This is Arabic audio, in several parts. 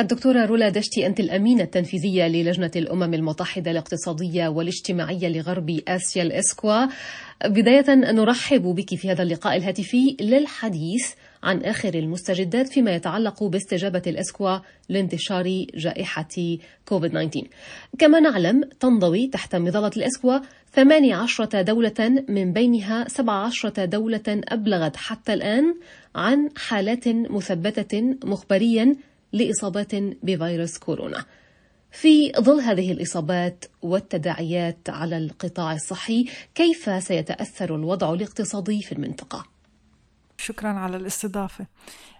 الدكتورة رولا دشتي أنت الأمينة التنفيذية للجنة الأمم المتحدة الاقتصادية والاجتماعية لغرب آسيا الإسكوا. بداية نرحب بك في هذا اللقاء الهاتفي للحديث عن آخر المستجدات فيما يتعلق باستجابة الإسكوا لانتشار جائحة كوفيد-19 كما نعلم تنضوي تحت مظلة الإسكوا 18 دولة من بينها 17 دولة أبلغت حتى الآن عن حالات مثبتة مخبريا لإصابات بفيروس كورونا. في ظل هذه الإصابات والتداعيات على القطاع الصحي كيف سيتأثر الوضع الاقتصادي في المنطقة؟ شكرا على الاستضافة.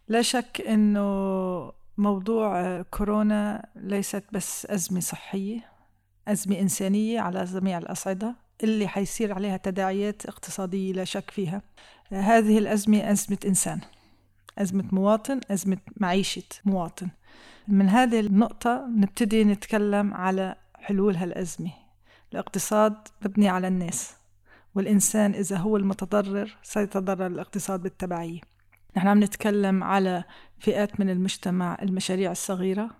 لا شك أنه موضوع كورونا ليست بس أزمة صحية أزمة إنسانية على جميع الأصعدة اللي حيصير عليها تداعيات اقتصادية لا شك فيها. هذه الأزمة أزمة إنسان. أزمة مواطن أزمة معيشة مواطن. من هذه النقطة نبتدي نتكلم على حلول هالأزمة. الاقتصاد مبني على الناس والإنسان إذا هو المتضرر سيتضرر الاقتصاد بالتبعية. نحن عم نتكلم على فئات من المجتمع المشاريع الصغيرة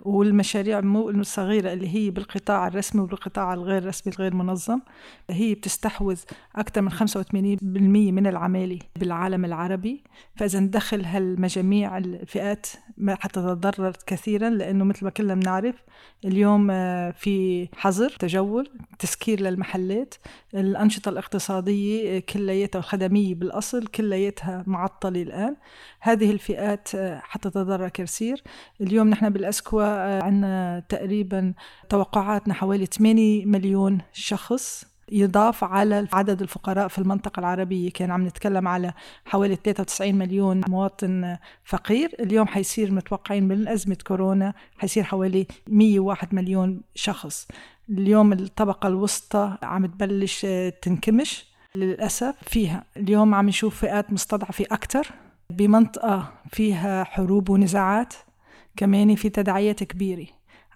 والمشاريع مو الصغيرة اللي هي بالقطاع الرسمي وبالقطاع الغير رسمي الغير منظم هي بتستحوذ أكثر من 85% من العمالة بالعالم العربي. فإذا ندخل هالمجاميع الفئات ما حتتضرر كثيرا لأنه مثل ما كلنا بنعرف اليوم آه، في حظر تجول تسكير للمحلات. الأنشطة الاقتصادية كلياتها الخدمية بالأصل كلياتها معطلة الآن. هذه الفئات آه، حتتضرر كثير. اليوم نحن بالأسكوا آه، عندنا تقريبا توقعاتنا حوالي 8 مليون شخص يضاف على عدد الفقراء في المنطقة العربية. كان عم نتكلم على حوالي 93 مليون مواطن فقير. اليوم حيصير متوقعين من أزمة كورونا حيصير حوالي 101 مليون شخص. اليوم الطبقة الوسطى عم تبلش تنكمش للأسف فيها. اليوم عم نشوف فئات مستضعفة أكثر. بمنطقة فيها حروب ونزاعات كمان في تداعيات كبيرة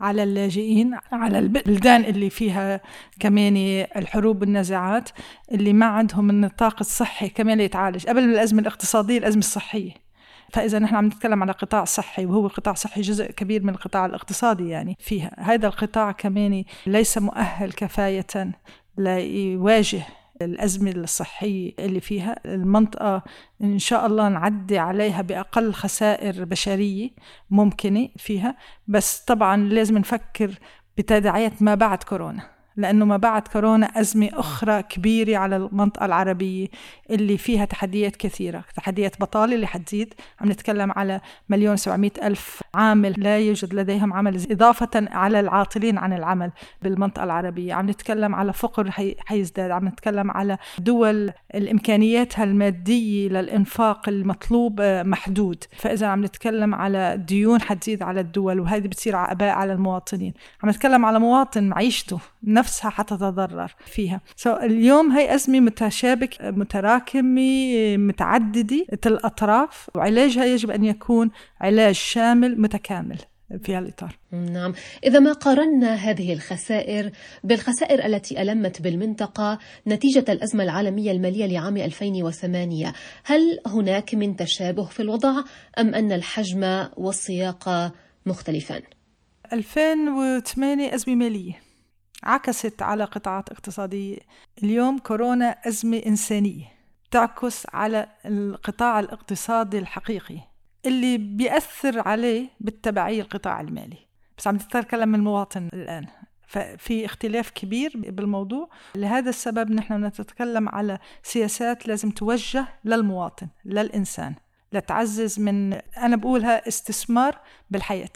على اللاجئين على البلدان اللي فيها كمان الحروب والنزاعات اللي ما عندهم النطاق الصحي كمان يتعالج. قبل الأزمة الاقتصادية الأزمة الصحية. فإذا نحن عم نتكلم على قطاع صحي وهو قطاع صحي جزء كبير من القطاع الاقتصادي يعني فيها. هذا القطاع كمان ليس مؤهل كفاية ليواجه الأزمة الصحية اللي فيها. المنطقة إن شاء الله نعدي عليها بأقل خسائر بشرية ممكنة فيها. بس طبعا لازم نفكر بتداعيات ما بعد كورونا. لأنه ما بعد كورونا أزمة أخرى كبيرة على المنطقة العربية اللي فيها تحديات كثيرة تحديات بطالة اللي حتزيد. عم نتكلم على مليون سبعمائة ألف عامل لا يوجد لديهم عمل إضافة على العاطلين عن العمل بالمنطقة العربية. عم نتكلم على فقر حيزداد عم نتكلم على دول الإمكانيات المادية للإنفاق المطلوب محدود. فإذا عم نتكلم على ديون حتزيد على الدول وهذه بتصير عباء على المواطنين. عم نتكلم على مواطن معيشته نفسها حتتضرر فيها. So اليوم هي أزمة متشابك متراكمة متعددة الأطراف وعلاجها يجب أن يكون علاج شامل متكامل في هالإطار. نعم. إذا ما قارنا هذه الخسائر بالخسائر التي ألمت بالمنطقة نتيجة الأزمة العالمية المالية لعام 2008 هل هناك من تشابه في الوضع أم أن الحجم والسياق مختلفان؟ 2008 أزمة مالية. عكست على قطاعات اقتصادية. اليوم كورونا أزمة إنسانية تعكس على القطاع الاقتصادي الحقيقي اللي بيأثر عليه بالتبعية القطاع المالي. بس عم نتكلم المواطن الآن. ففي اختلاف كبير بالموضوع. لهذا السبب نحن نتكلم على سياسات لازم توجه للمواطن للإنسان لتعزز من أنا بقولها استثمار بالحياة.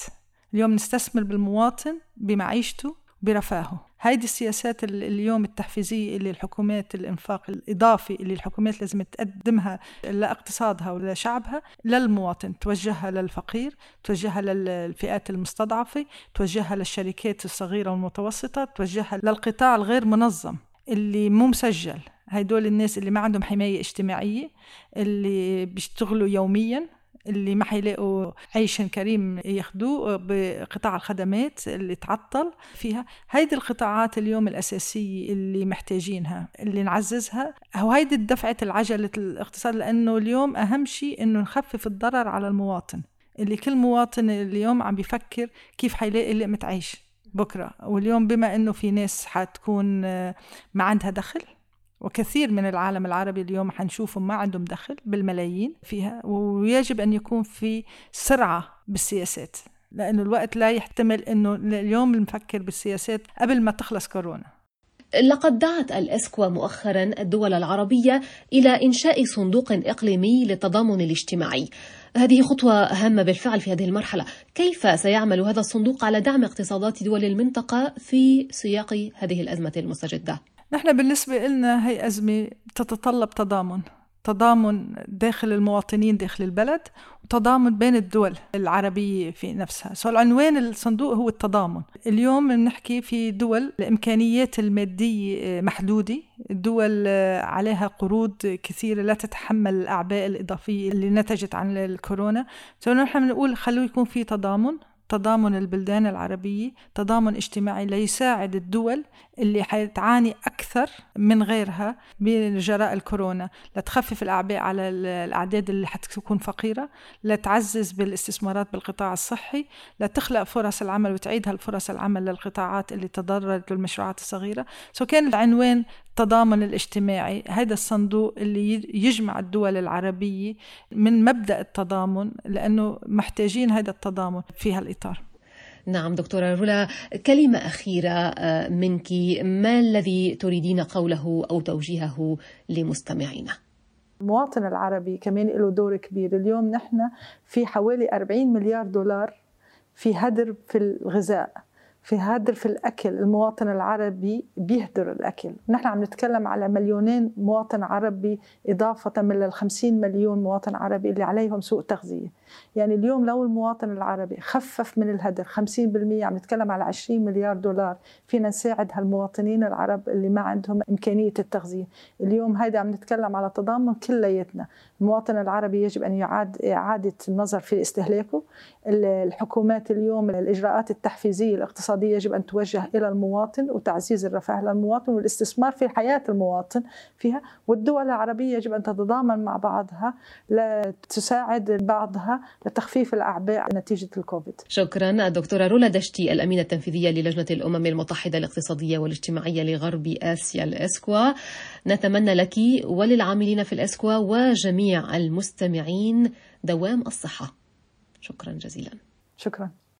اليوم نستثمر بالمواطن بمعيشته برفاهه. هيدي السياسات اليوم التحفيزية اللي الحكومات الإنفاق الإضافي اللي الحكومات لازم تقدمها لإقتصادها ولشعبها للمواطن توجهها للفقير توجهها للفئات المستضعفة توجهها للشركات الصغيرة والمتوسطة توجهها للقطاع الغير منظم اللي مو مسجل. هدول الناس اللي ما عندهم حماية اجتماعية اللي بيشتغلوا يوميا اللي ما حيلاقوا عيش كريم ياخذوه بقطاع الخدمات اللي تعطل فيها. هيدي القطاعات اليوم الأساسية اللي محتاجينها اللي نعززها. هو هيدي دفعة العجلة الاقتصاد لأنه اليوم أهم شيء أنه نخفف الضرر على المواطن اللي كل مواطن اليوم عم بيفكر كيف حيلاقي لقمة عيش بكرة. واليوم بما أنه في ناس حتكون ما عندها دخل وكثير من العالم العربي اليوم حنشوفهم ما عندهم دخل بالملايين فيها ويجب أن يكون في سرعة بالسياسات لأنه الوقت لا يحتمل أنه اليوم نفكر بالسياسات قبل ما تخلص كورونا لقد دعت الاسكوا مؤخرا الدول العربية إلى إنشاء صندوق إقليمي للتضامن الاجتماعي. هذه خطوة هامة بالفعل في هذه المرحلة، كيف سيعمل هذا الصندوق على دعم اقتصادات دول المنطقة في سياق هذه الأزمة المستجدة؟ نحن بالنسبة لنا هي أزمة تتطلب تضامن، تضامن داخل المواطنين داخل البلد وتضامن بين الدول العربية في نفسها. سو العنوان الصندوق هو التضامن. اليوم بنحكي في دول الإمكانيات المادية محدودة الدول عليها قروض كثيرة لا تتحمل الأعباء الإضافية اللي نتجت عن الكورونا. سو نحن بنقول خلوه يكون في تضامن تضامن البلدان العربية تضامن اجتماعي ليساعد الدول اللي حتعاني أكثر من غيرها بجراء الكورونا. لتخفف الأعباء على الأعداد اللي حتكون فقيرة لتعزز بالاستثمارات بالقطاع الصحي لتخلق فرص العمل وتعيد هالفرص العمل للقطاعات اللي تضررت للمشروعات الصغيرة. سو كان العنوان التضامن الاجتماعي. هذا الصندوق اللي يجمع الدول العربية من مبدأ التضامن لأنه محتاجين هذا التضامن في هالإطار. نعم دكتورة رولا كلمة أخيرة آه، منك. ما الذي تريدين قوله أو توجيهه لمستمعينا؟ المواطن العربي كمان له دور كبير. اليوم نحن في حوالي 40 مليار دولار في هدر في الغذاء في هدر في الأكل. المواطن العربي بيهدر الأكل. نحن عم نتكلم على مليونين مواطن عربي إضافة من الخمسين مليون مواطن عربي اللي عليهم سوء تغذية. يعني اليوم لو المواطن العربي خفف من الهدر 50% عم نتكلم على 20 مليار دولار فينا نساعد هالمواطنين العرب اللي ما عندهم إمكانية التغذية. اليوم هيدا عم نتكلم على تضامن كلياتنا. المواطن العربي يجب أن يعاد إعادة النظر في استهلاكه. الحكومات اليوم الإجراءات التحفيزية الاقتصادية يجب أن توجه إلى المواطن وتعزيز الرفاه للمواطن والاستثمار في حياة المواطن فيها. والدول العربية يجب أن تتضامن مع بعضها لتساعد بعضها. لتخفيف الأعباء نتيجة الكوفيد. شكرا. الدكتورة رولا دشتي الأمينة التنفيذية للجنة الأمم المتحدة الاقتصادية والاجتماعية لغرب آسيا الإسكوا. نتمنى لك وللعاملين في الإسكوا وجميع المستمعين دوام الصحة. شكرا جزيلا. شكرا.